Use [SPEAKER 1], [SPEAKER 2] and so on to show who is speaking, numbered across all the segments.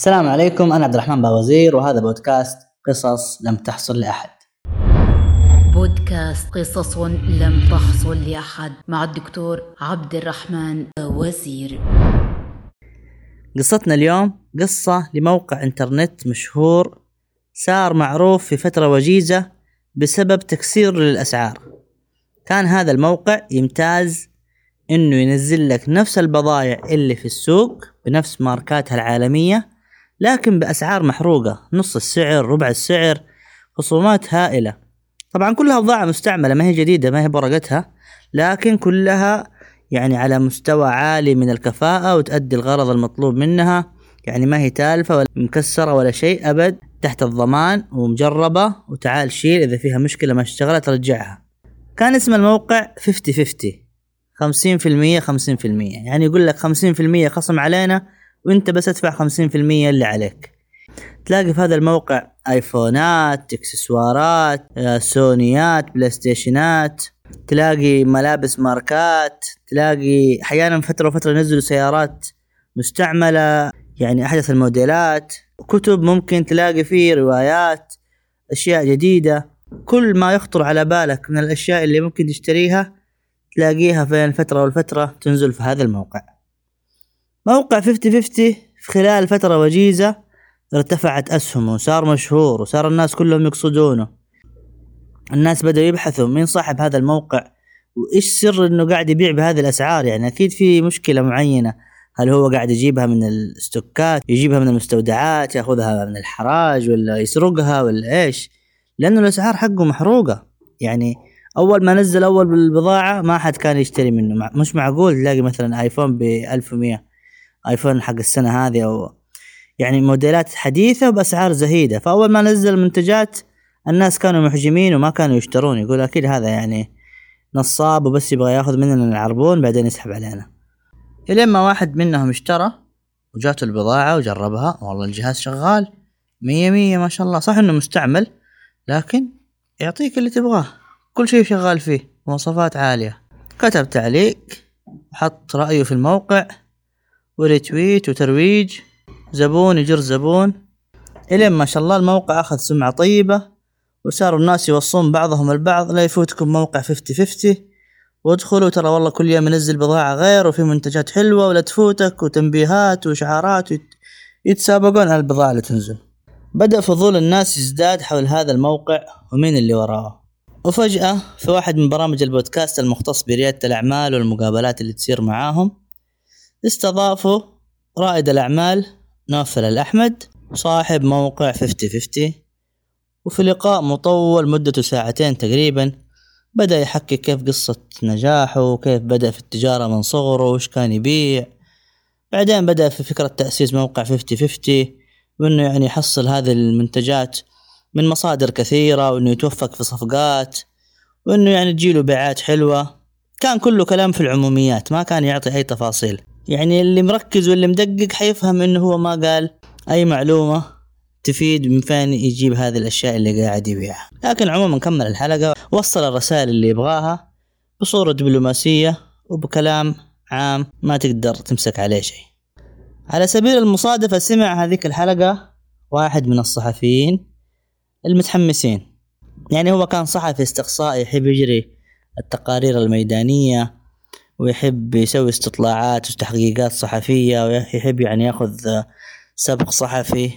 [SPEAKER 1] السلام عليكم أنا عبد الرحمن باوزير وهذا بودكاست قصص لم تحصل لأحد.
[SPEAKER 2] بودكاست قصص لم تحصل لأحد مع الدكتور عبد الرحمن وزير
[SPEAKER 1] قصتنا اليوم قصة لموقع إنترنت مشهور صار معروف في فترة وجيزة بسبب تكسير للأسعار. كان هذا الموقع يمتاز إنه ينزل لك نفس البضائع اللي في السوق بنفس ماركاتها العالمية لكن بأسعار محروقة. نص السعر ربع السعر خصومات هائلة. طبعا كلها بضاعة مستعملة ما هي جديدة ما هي برقتها لكن كلها يعني على مستوى عالي من الكفاءة وتأدي الغرض المطلوب منها. يعني ما هي تالفة ولا مكسرة ولا شيء أبد تحت الضمان ومجربة. وتعال شيل إذا فيها مشكلة ما اشتغلت رجعها. كان اسم الموقع 50 50 خمسين في المية خمسين في المية. يعني يقول لك خمسين في المية خصم علينا وانت بس ادفع خمسين في المية اللي عليك. تلاقي في هذا الموقع آيفونات إكسسوارات آه، سونيات بلاي ستيشنات تلاقي ملابس ماركات. تلاقي أحيانا فترة وفترة ينزلوا سيارات مستعملة يعني أحدث الموديلات. كتب ممكن تلاقي فيه روايات أشياء جديدة. كل ما يخطر على بالك من الأشياء اللي ممكن تشتريها تلاقيها بين فترة والفترة تنزل في هذا الموقع. موقع 50 50 في خلال فترة وجيزة ارتفعت أسهمه وصار مشهور وصار الناس كلهم يقصدونه. الناس بدأوا يبحثوا مين صاحب هذا الموقع وإيش سر إنه قاعد يبيع بهذه الأسعار. يعني أكيد في مشكلة معينة. هل هو قاعد يجيبها من الستوكات يجيبها من المستودعات يأخذها من الحراج ولا يسرقها ولا إيش؟ لأنه الأسعار حقه محروقة. يعني أول ما نزل أول بالبضاعة ما حد كان يشتري منه. مش معقول تلاقي مثلا ايفون ب 1100 آيفون حق السنة هذه أو يعني موديلات حديثة بأسعار زهيدة. فأول ما نزل المنتجات الناس كانوا محجمين وما كانوا يشترون. يقول أكيد هذا يعني نصاب وبس يبغى ياخذ مننا العربون بعدين يسحب علينا. إلين ما واحد منهم اشترى وجاته البضاعة وجربها والله الجهاز شغال. مية مية ما شاء الله. صح إنه مستعمل لكن يعطيك اللي تبغاه. كل شيء شغال فيه مواصفات عالية. كتب تعليق حط رأيه في الموقع. و retweet وترويج زبون يجر زبون. إلين ما شاء الله الموقع أخذ سمعة طيبة وصاروا الناس يوصون بعضهم البعض لا يفوتكم موقع Fifty Fifty وادخلوا ترى والله كل يوم ينزل بضاعة غير وفي منتجات حلوة ولا تفوتك وتنبيهات وشعارات يتسابقون على البضاعة اللي تنزل. بدأ فضول الناس يزداد حول هذا الموقع ومين اللي وراه؟ وفجأة في واحد من برامج البودكاست المختص بريادة الأعمال والمقابلات اللي تصير معاهم استضافوا رائد الأعمال نوفل الأحمد صاحب موقع 50 50 وفي لقاء مطول مدته ساعتين تقريبا بدأ يحكي كيف قصة نجاحه وكيف بدأ في التجارة من صغره وش كان يبيع. بعدين بدأ في فكرة تأسيس موقع 50 50 وإنه يعني يحصل هذه المنتجات من مصادر كثيرة وإنه يتوفق في صفقات وإنه يعني تجيله بيعات حلوة. كان كله كلام في العموميات ما كان يعطي أي تفاصيل. يعني اللي مركز واللي مدقق حيفهم إنه هو ما قال أي معلومة تفيد من فين يجيب هذه الأشياء اللي قاعد يبيعها. لكن عموما كمل الحلقة وصل الرسائل اللي يبغاها بصورة دبلوماسية وبكلام عام ما تقدر تمسك عليه شيء. على سبيل المصادفة سمع هذيك الحلقة واحد من الصحفيين المتحمسين. يعني هو كان صحفي استقصائي يحب يجري التقارير الميدانية ويحب يسوي استطلاعات وتحقيقات صحفية ويحب يعني ياخذ سبق صحفي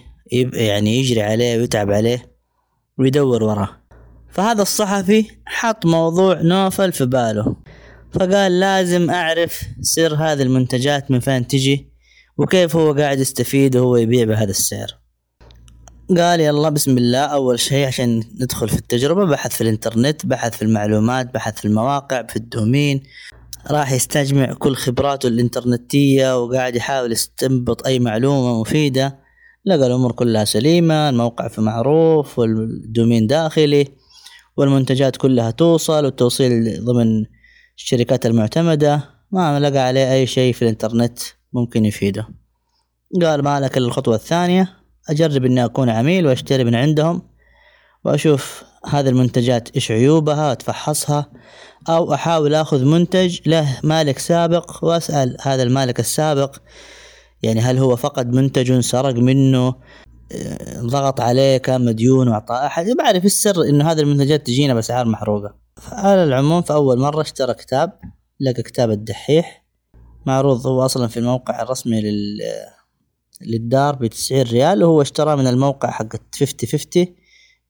[SPEAKER 1] يعني يجري عليه ويتعب عليه ويدور وراه. فهذا الصحفي حط موضوع نوفل في باله. فقال لازم أعرف سر هذه المنتجات من فين تجي وكيف هو قاعد يستفيد وهو يبيع بهذا السعر. قال يلا بسم الله أول شيء عشان ندخل في التجربة بحث في الإنترنت بحث في المعلومات بحث في المواقع في الدومين. راح يستجمع كل خبراته الإنترنتية وقاعد يحاول يستنبط أي معلومة مفيدة. لقى الأمور كلها سليمة الموقع في معروف والدومين داخلي والمنتجات كلها توصل والتوصيل ضمن الشركات المعتمدة. ما لقى عليه أي شيء في الإنترنت ممكن يفيده. قال ما لك الخطوة الثانية أجرب إني أكون عميل وأشتري من عندهم وأشوف هذه المنتجات إيش عيوبها؟ أتفحصها. أو أحاول أخذ منتج له مالك سابق وأسأل هذا المالك السابق يعني هل هو فقد منتج سرق منه آه، ضغط عليه كان مديون وأعطاه أحد؟ بعرف السر إنه هذه المنتجات تجينا بأسعار محروقة. فعلى العموم في أول مرة اشترى كتاب لقى كتاب الدحيح معروض هو أصلا في الموقع الرسمي لل للدار بتسعين ريال وهو اشتراه من الموقع حق Fifty Fifty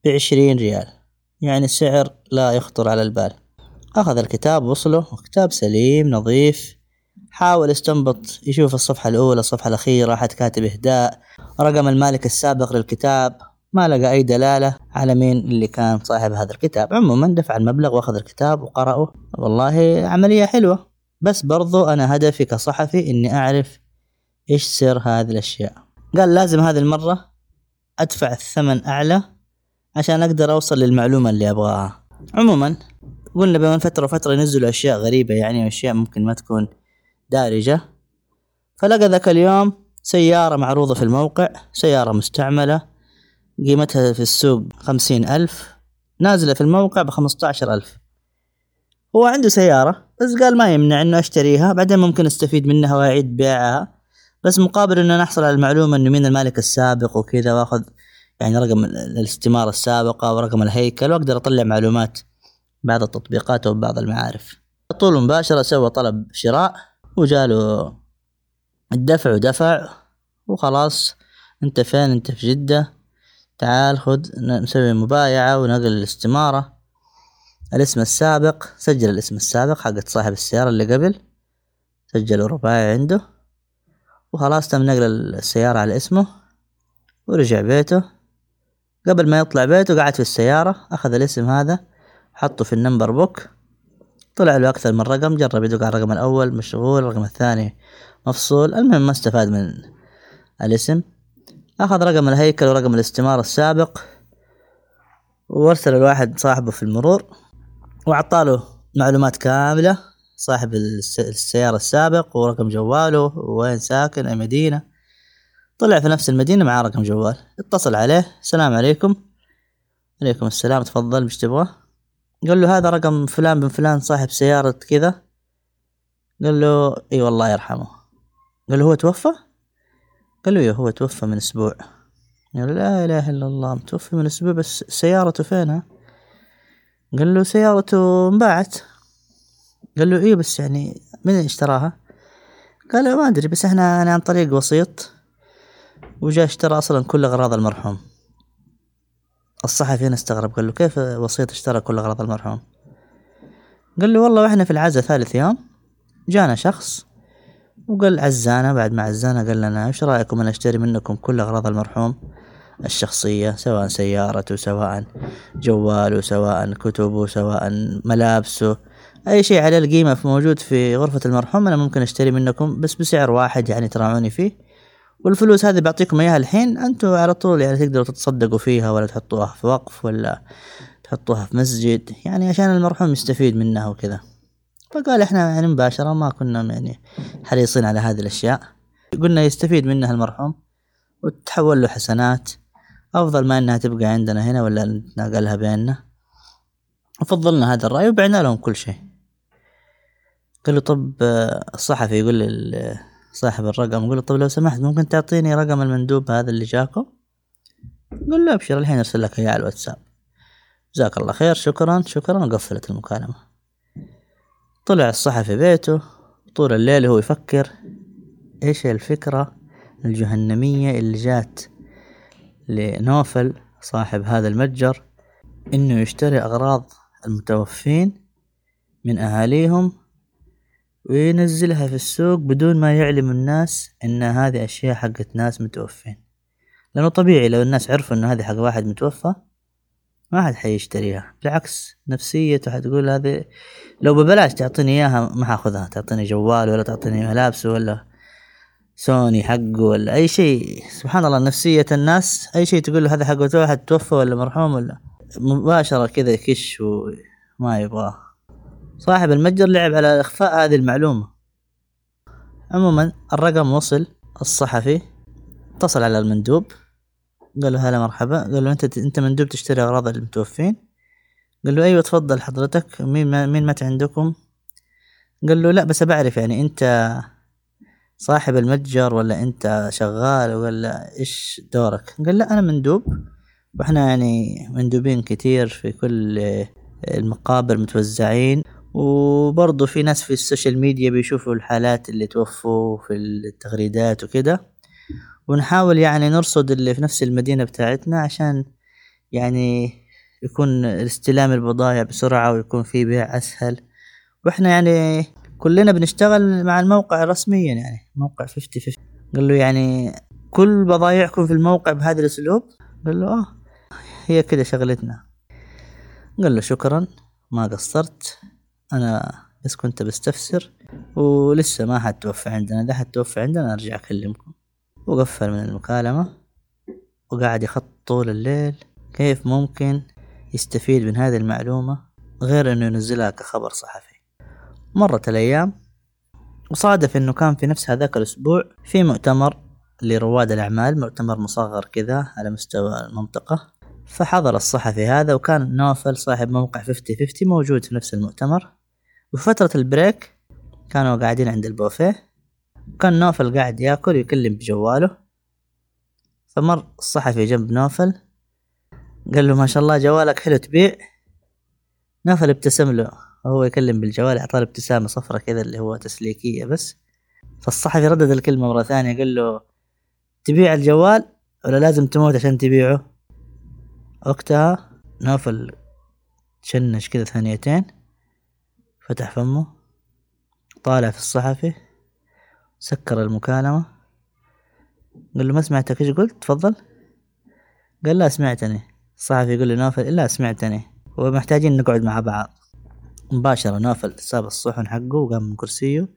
[SPEAKER 1] بعشرين ريال. يعني سعر لا يخطر على البال. أخذ الكتاب وصله وكتاب سليم نظيف. حاول يستنبط يشوف الصفحة الأولى الصفحة الأخيرة حد كاتب إهداء. رقم المالك السابق للكتاب. ما لقى أي دلالة على مين اللي كان صاحب هذا الكتاب. عموما دفع المبلغ وأخذ الكتاب وقرأه. والله عملية حلوة. بس برضو أنا هدفي كصحفي إني أعرف إيش سر هذه الأشياء. قال لازم هذه المرة أدفع الثمن أعلى عشان أقدر أوصل للمعلومة اللي أبغاها. عموما قلنا بين فترة وفترة ينزلوا أشياء غريبة يعني أشياء ممكن ما تكون دارجة فلقى ذاك اليوم سيارة معروضة في الموقع سيارة مستعملة قيمتها في السوق خمسين ألف نازلة في الموقع بخمسة عشر ألف. هو عنده سيارة بس قال ما يمنع إنه أشتريها بعدين ممكن أستفيد منها وأعيد بيعها بس مقابل إنه نحصل على المعلومة إنه مين المالك السابق وكذا وأخذ يعني رقم الاستمارة السابقة ورقم الهيكل وأقدر أطلع معلومات بعض التطبيقات وبعض المعارف. طول مباشرة سوى طلب شراء وجاله الدفع ودفع وخلاص. أنت فين؟ أنت في جدة. تعال خذ نسوي مبايعة ونقل الاستمارة. الاسم السابق سجل الاسم السابق حق صاحب السيارة اللي قبل. سجله رباعي عنده. وخلاص تم نقل السيارة على اسمه. ورجع بيته. قبل ما يطلع بيته قعد في السيارة أخذ الاسم هذا حطه في ال NumberBook. طلع له أكثر من رقم جرب يدق على الرقم الأول مشغول الرقم الثاني مفصول المهم ما استفاد من الاسم. أخذ رقم الهيكل ورقم الاستمارة السابق وارسل لواحد صاحبه في المرور وأعطى له معلومات كاملة صاحب السيارة السابق ورقم جواله وين ساكن أي مدينة. طلع في نفس المدينة معاه رقم جوال. اتصل عليه. السلام عليكم. عليكم السلام. تفضل. مش تبغى؟ قال له هذا رقم فلان بن فلان صاحب سيارة كذا. قال له إي والله يرحمه. قال له هو توفى؟ قال له إيه هو توفى من أسبوع. قال لا إله إلا الله متوفي من أسبوع بس سيارته فينها قال له سيارته انباعت. قال له إيه بس يعني من اشتراها؟ قال له ما أدري بس إحنا أنا عن طريق وسيط. وجاء اشترى أصلا كل أغراض المرحوم. الصحفي هنا استغرب قال له كيف وسيط اشترى كل أغراض المرحوم؟ قال له والله وإحنا في العزا ثالث يوم جانا شخص وقال عزانا. بعد ما عزانا قال لنا إيش رأيكم أنا أشتري منكم كل أغراض المرحوم؟ الشخصية سواء سيارته سواء جواله سواء كتبه سواء ملابسه أي شيء على القيمة موجود في غرفة المرحوم أنا ممكن أشتري منكم بس بسعر واحد يعني تراعوني فيه. والفلوس هذه بعطيكم إياها الحين أنتم على طول يعني تقدروا تتصدقوا فيها ولا تحطوها في وقف ولا تحطوها في مسجد يعني عشان المرحوم يستفيد منها وكذا. فقال إحنا يعني مباشرة ما كنا يعني حريصين على هذه الأشياء. قلنا يستفيد منها المرحوم وتحول له حسنات. أفضل ما إنها تبقى عندنا هنا ولا نتناقلها بيننا. وفضلنا هذا الرأي وبعنا لهم كل شيء. قال له طب الصحفي يقول صاحب الرقم يقول له طب لو سمحت ممكن تعطيني رقم المندوب هذا اللي جاكم قال له أبشر الحين أرسل لك إياه على الواتساب. جزاك الله خير شكرا شكرا وقفلت المكالمة. طلع الصحفي بيته طول الليل هو يفكر إيش الفكرة الجهنمية اللي جات لنوفل صاحب هذا المتجر إنه يشتري أغراض المتوفين من أهاليهم وينزلها في السوق بدون ما يعلم الناس إن هذه أشياء حقت ناس متوفين. لأنه طبيعي لو الناس عرفوا ان هذه حق واحد متوفى ما حد حيشتريها. بالعكس نفسيته حتقول هذه لو ببلاش تعطيني إياها ما حأخذها. تعطيني جوال ولا تعطيني ملابسه ولا سوني حقه ولا أي شيء. سبحان الله نفسية الناس أي شيء تقول له هذا حق واحد توفى ولا مرحوم ولا مباشرة كذا يكش وما يبغاه. صاحب المتجر لعب على إخفاء هذه المعلومة. عموما الرقم وصل الصحفي اتصل على المندوب قال له هلا مرحبا قال له أنت أنت مندوب تشتري أغراض المتوفين؟ قال له أيوه تفضل حضرتك مين مين مات عندكم؟ قال له لا بس بعرف يعني أنت صاحب المتجر ولا أنت شغال ولا إيش دورك؟ قال لا أنا مندوب وإحنا يعني مندوبين كتير في كل المقابر متوزعين. وبرضه في ناس في ال social media بيشوفوا الحالات اللي توفوا في التغريدات وكده. ونحاول يعني نرصد اللي في نفس المدينة بتاعتنا عشان يعني يكون استلام البضائع بسرعة ويكون في بيع أسهل. وإحنا يعني كلنا بنشتغل مع الموقع رسميا يعني موقع فيفتي فيفتي قال له يعني كل بضايعكم في الموقع بهذا الأسلوب؟ قال له آه هي كده شغلتنا. قال له شكرا ما قصرت. أنا بس كنت بستفسر ولسه ما حتوفى عندنا. إذا حتوفى عندنا أرجع أكلمكم. وقفل من المكالمة وقاعد يخط طول الليل. كيف ممكن يستفيد من هذه المعلومة غير إنه ينزلها كخبر صحفي؟ مرت الأيام وصادف إنه كان في نفس هذاك الأسبوع في مؤتمر لرواد الأعمال مؤتمر مصغر كذا على مستوى المنطقة. فحضر الصحفي هذا وكان نوفل صاحب موقع فيفتي فيفتي موجود في نفس المؤتمر. وفترة ال break كانوا قاعدين عند البوفيه. كان نوفل قاعد ياكل ويكلم بجواله. فمر الصحفي جنب نوفل. قال له ما شاء الله جوالك حلو تبيع. نوفل ابتسم له. وهو يكلم بالجوال أعطاه ابتسامة صفرة كذا اللي هو تسليكية بس. فالصحفي ردد الكلمة مرة ثانية قال له تبيع الجوال ولا لازم تموت عشان تبيعه؟ وقتها نوفل تشنش كذا ثانيتين. فتح فمه طالع في الصحفي سكر المكالمة قال له ما سمعتك إيش قلت؟ تفضل. قال لا سمعتني. الصحفي يقول له نوفل لا سمعتني. ومحتاجين نقعد مع بعض. مباشرة نوفل ساب الصحن حقه وقام من كرسيه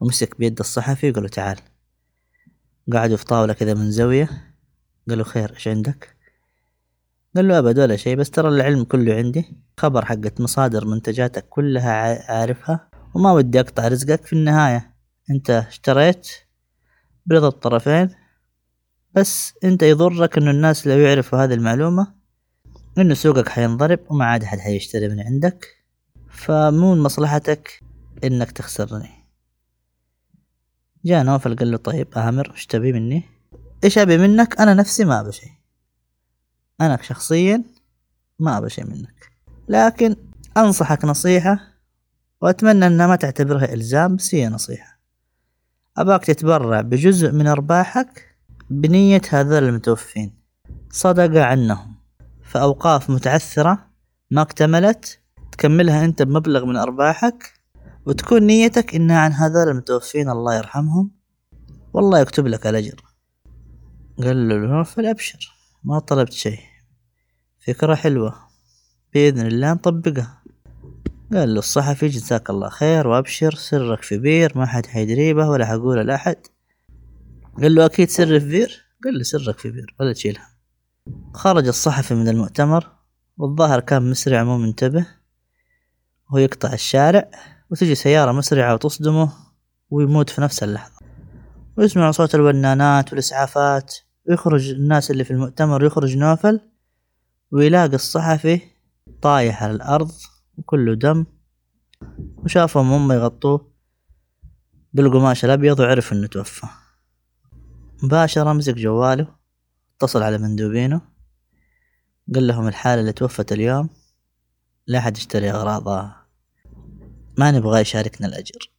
[SPEAKER 1] ومسك بيد الصحفي وقال له تعال. قعدوا في طاولة كذا من زاوية. قال له خير إيش عندك؟ قال له ابد ولا شيء بس ترى العلم كله عندي. خبر حقت مصادر منتجاتك كلها عارفها. وما ودي أقطع رزقك في النهاية. أنت اشتريت برضا الطرفين. بس أنت يضرك إنه الناس لو يعرفوا هذه المعلومة إنه سوقك حينضرب وما عاد احد حيشتري من عندك. فمو من مصلحتك إنك تخسرني. جاء نوفل قال له طيب آمر إيش تبي مني؟ إيش أبي منك؟ أنا نفسي ما أبي شيء. أنا شخصيا ما ابي شيء منك. لكن أنصحك نصيحة وأتمنى إنها ما تعتبرها إلزام بس هي نصيحة. أباك تتبرع بجزء من أرباحك بنية هذول المتوفين. صدقة عنهم. فأوقاف متعثرة ما اكتملت تكملها أنت بمبلغ من أرباحك وتكون نيتك إنها عن هذول المتوفين الله يرحمهم والله يكتب لك الأجر. قال له قال أبشر ما طلبت شيء. فكرة حلوة. بإذن الله نطبقها. قال له الصحفي جزاك الله خير وأبشر سرك في بير ما حد حيدري به ولا حقوله لأحد. قال له أكيد سر في بير؟ قال له سرك في بير ولا تشيلها. خرج الصحفي من المؤتمر والظاهر كان مسرع مو منتبه. وهو يقطع الشارع وتجي سيارة مسرعة وتصدمه ويموت في نفس اللحظة. ويسمع صوت الونانات والإسعافات. ويخرج الناس اللي في المؤتمر يخرج نوفل ويلاقي الصحفي طايح على الأرض وكله دم وشافهم هم يغطوه بالقماش الأبيض وعرف إنه توفى. مباشرة مسك جواله اتصل على مندوبينه قال لهم الحالة اللي توفت اليوم لا أحد يشتري أغراضها ما نبغى يشاركنا الأجر.